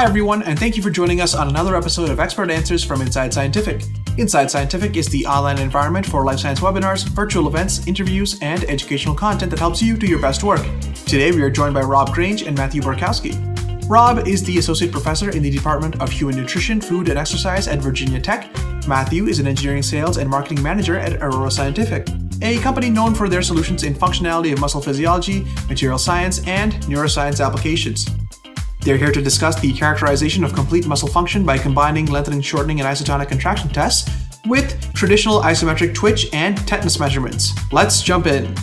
Hi, everyone, and thank you for joining us on another episode of Expert Answers from Inside Scientific. Inside Scientific is the online environment for life science webinars, virtual events, interviews, and educational content that helps you do your best work. Today, we are joined by Rob Grange and Matthew Borkowski. Rob is the Associate Professor in the Department of Human Nutrition, Food, and Exercise at Virginia Tech. Matthew is an Engineering Sales and Marketing Manager at Aurora Scientific, a company known for their solutions in functionality of muscle physiology, material science, and neuroscience applications. They're here to discuss the characterization of complete muscle function by combining lengthening, shortening, and isotonic contraction tests with traditional isometric twitch and tetanus measurements. Let's jump in.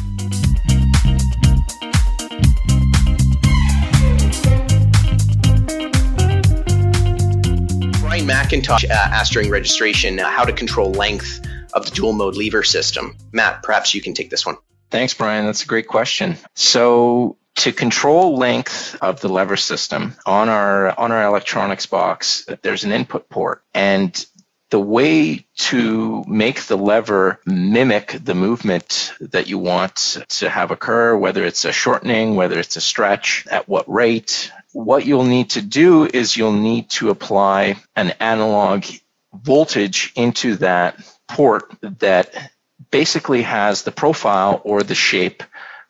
Brian McIntosh uh, asked during registration uh, how to control length of the dual mode lever system. Matt, perhaps you can take this one. Thanks, Brian. That's a great question. So to control length of the lever system on our on our electronics box, there's an input port, and the way to make the lever mimic the movement that you want to have occur, whether it's a shortening, whether it's a stretch, at what rate, what you'll need to do is you'll need to apply an analog voltage into that port that basically has the profile or the shape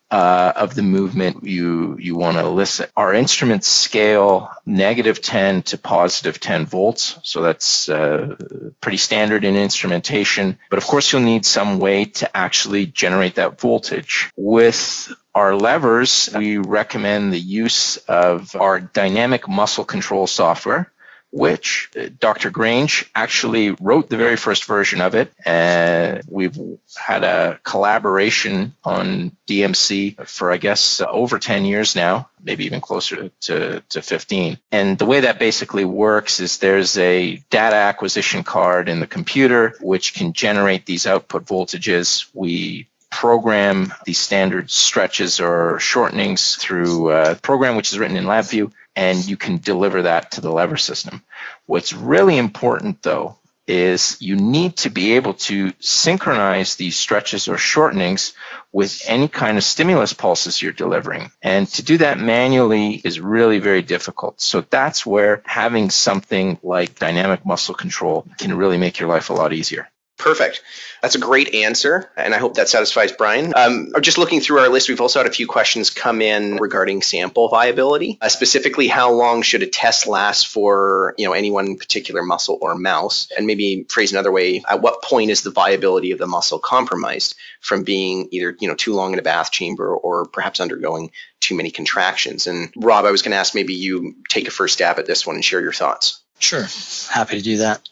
uh, of the movement you you want to elicit. Our instruments scale negative 10 to positive 10 volts, so that's uh, pretty standard in instrumentation. But of course, you'll need some way to actually generate that voltage. With our levers, we recommend the use of our dynamic muscle control software which uh, Dr. Grange actually wrote the very first version of it. And we've had a collaboration on DMC for, I guess, uh, over 10 years now, maybe even closer to, to 15. And the way that basically works is there's a data acquisition card in the computer, which can generate these output voltages. We program these standard stretches or shortenings through a program which is written in LabVIEW and you can deliver that to the lever system. What's really important though is you need to be able to synchronize these stretches or shortenings with any kind of stimulus pulses you're delivering. And to do that manually is really very difficult. So that's where having something like dynamic muscle control can really make your life a lot easier. Perfect. That's a great answer, and I hope that satisfies Brian. Um, just looking through our list, we've also had a few questions come in regarding sample viability. Uh, specifically, how long should a test last for you know any one particular muscle or mouse? And maybe phrase another way: at what point is the viability of the muscle compromised from being either you know too long in a bath chamber or perhaps undergoing too many contractions? And Rob, I was going to ask maybe you take a first stab at this one and share your thoughts. Sure, happy to do that.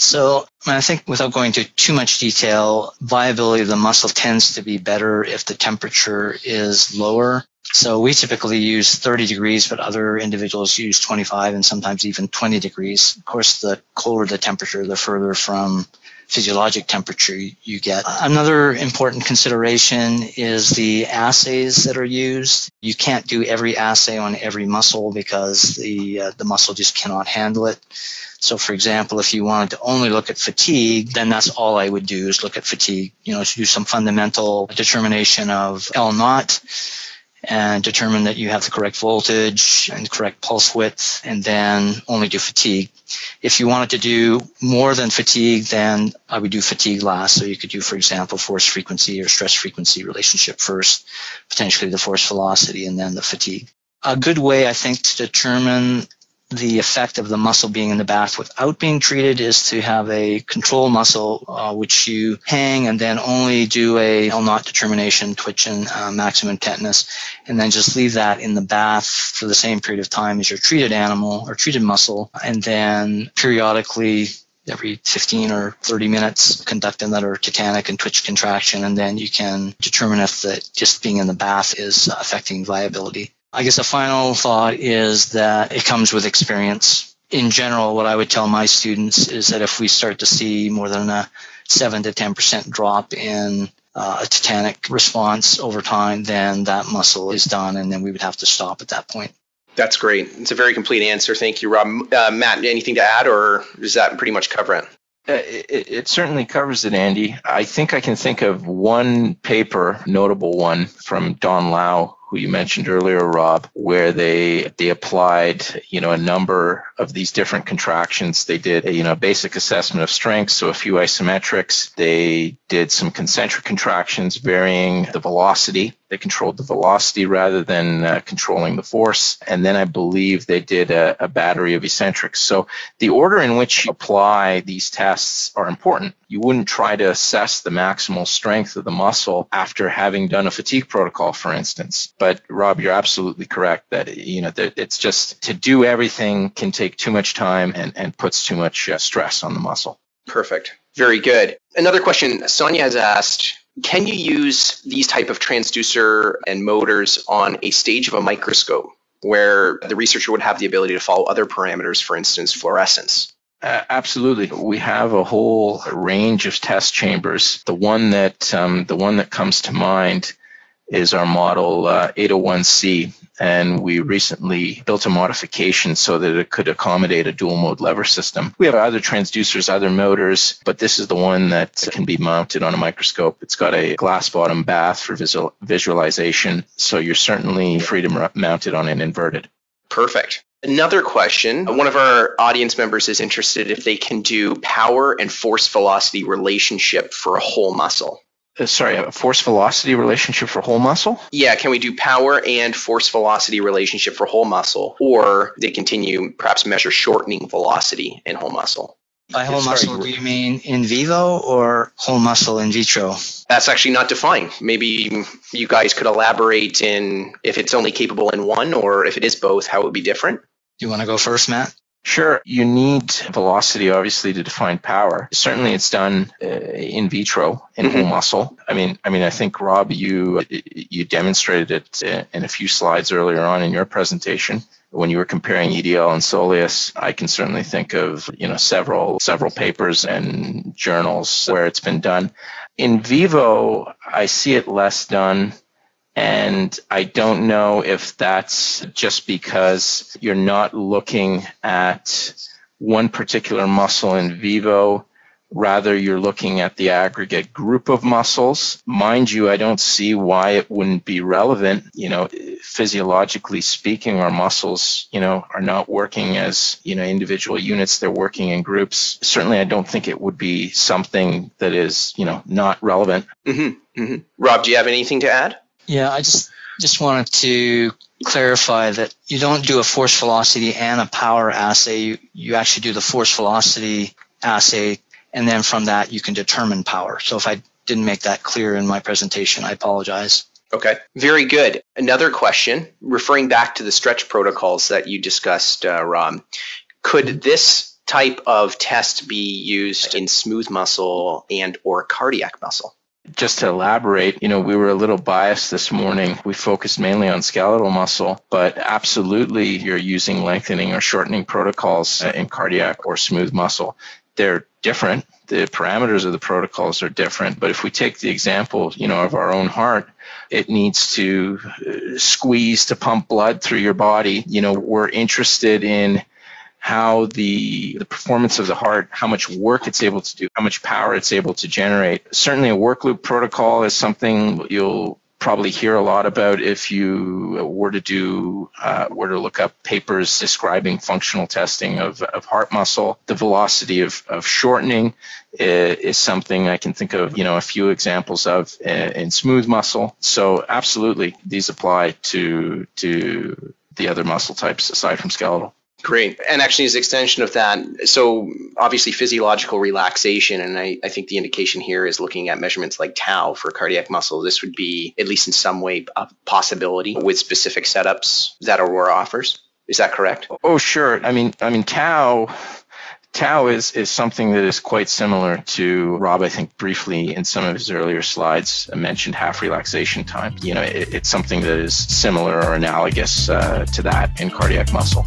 So I think without going into too much detail, viability of the muscle tends to be better if the temperature is lower. So we typically use 30 degrees, but other individuals use 25 and sometimes even 20 degrees. Of course, the colder the temperature, the further from physiologic temperature you get. Another important consideration is the assays that are used. You can't do every assay on every muscle because the uh, the muscle just cannot handle it. So, for example, if you wanted to only look at fatigue, then that's all I would do is look at fatigue. You know, to do some fundamental determination of L naught and determine that you have the correct voltage and correct pulse width, and then only do fatigue. If you wanted to do more than fatigue, then I would do fatigue last. So you could do, for example, force frequency or stress frequency relationship first, potentially the force velocity, and then the fatigue. A good way, I think, to determine the effect of the muscle being in the bath without being treated is to have a control muscle uh, which you hang and then only do a L naught determination, twitch and uh, maximum tetanus, and then just leave that in the bath for the same period of time as your treated animal or treated muscle, and then periodically every 15 or 30 minutes conduct another tetanic and twitch contraction, and then you can determine if the, just being in the bath is affecting viability. I guess a final thought is that it comes with experience. In general, what I would tell my students is that if we start to see more than a 7 to 10% drop in uh, a tetanic response over time, then that muscle is done, and then we would have to stop at that point. That's great. It's a very complete answer. Thank you, Rob. Uh, Matt, anything to add, or does that pretty much cover it? Uh, it, it, certainly covers it, Andy. I think I can think of one paper, notable one, from Dawn Lowe, who you mentioned earlier, Rob, where they they applied you know a number of these different contractions. They did a, you know basic assessment of strength, so a few isometrics. They did some concentric contractions varying the velocity. They controlled the velocity rather than uh, controlling the force. And then I believe they did a, a battery of eccentrics. So the order in which you apply these tests are important. You wouldn't try to assess the maximal strength of the muscle after having done a fatigue protocol, for instance. But Rob, you're absolutely correct that you know that it's just to do everything can take too much time and, and puts too much uh, stress on the muscle. Perfect. Very good. Another question Sonia has asked can you use these type of transducer and motors on a stage of a microscope where the researcher would have the ability to follow other parameters, for instance, fluorescence? Uh, absolutely, we have a whole range of test chambers. The one that um, the one that comes to mind is our model uh, 801C, and we recently built a modification so that it could accommodate a dual mode lever system. We have other transducers, other motors, but this is the one that can be mounted on a microscope. It's got a glass bottom bath for visual, visualization, so you're certainly free to mount it on an inverted. Perfect. Another question. One of our audience members is interested if they can do power and force velocity relationship for a whole muscle. Uh, sorry, a force velocity relationship for whole muscle? Yeah, can we do power and force velocity relationship for whole muscle? Or they continue, perhaps measure shortening velocity in whole muscle? By whole Sorry. muscle, do you mean in vivo or whole muscle in vitro? That's actually not defined. Maybe you guys could elaborate in if it's only capable in one or if it is both, how it would be different. You want to go first, Matt? Sure, you need velocity obviously to define power. Certainly, it's done uh, in vitro in mm-hmm. whole muscle. I mean, I mean, I think Rob, you you demonstrated it uh, in a few slides earlier on in your presentation when you were comparing EDL and Soleus. I can certainly think of you know several several papers and journals where it's been done. In vivo, I see it less done and I don't know if that's just because you're not looking at one particular muscle in vivo. Rather, you're looking at the aggregate group of muscles. Mind you, I don't see why it wouldn't be relevant. You know, physiologically speaking, our muscles, you know, are not working as, you know, individual units. They're working in groups. Certainly, I don't think it would be something that is, you know, not relevant. Mm-hmm. Mm-hmm. Rob, do you have anything to add? Yeah, I just just wanted to clarify that you don't do a force velocity and a power assay. You, you actually do the force velocity assay, and then from that you can determine power. So if I didn't make that clear in my presentation, I apologize. Okay, very good. Another question, referring back to the stretch protocols that you discussed, uh, Rob, could this type of test be used in smooth muscle and or cardiac muscle? Just to elaborate, you know, we were a little biased this morning. We focused mainly on skeletal muscle, but absolutely you're using lengthening or shortening protocols in cardiac or smooth muscle. They're different. The parameters of the protocols are different. But if we take the example, you know, of our own heart, it needs to uh, squeeze to pump blood through your body. You know, we're interested in how the the performance of the heart, how much work it's able to do, how much power it's able to generate. Certainly, a work loop protocol is something you'll probably hear a lot about if you were to do uh, were to look up papers describing functional testing of, of heart muscle. The velocity of, of shortening is, is something i can think of you know a few examples of in, in smooth muscle. So absolutely these apply to to the other muscle types aside from skeletal Great. And actually, as an extension of that, so obviously physiological relaxation, and I, I think the indication here is looking at measurements like tau for cardiac muscle. This would be, at least in some way, a possibility with specific setups that Aurora offers. Is that correct? Oh, sure. I mean, I mean, tau Tau is, is something that is quite similar to Rob, I think briefly in some of his earlier slides mentioned half relaxation time. You know, it, it's something that is similar or analogous uh, to that in cardiac muscle.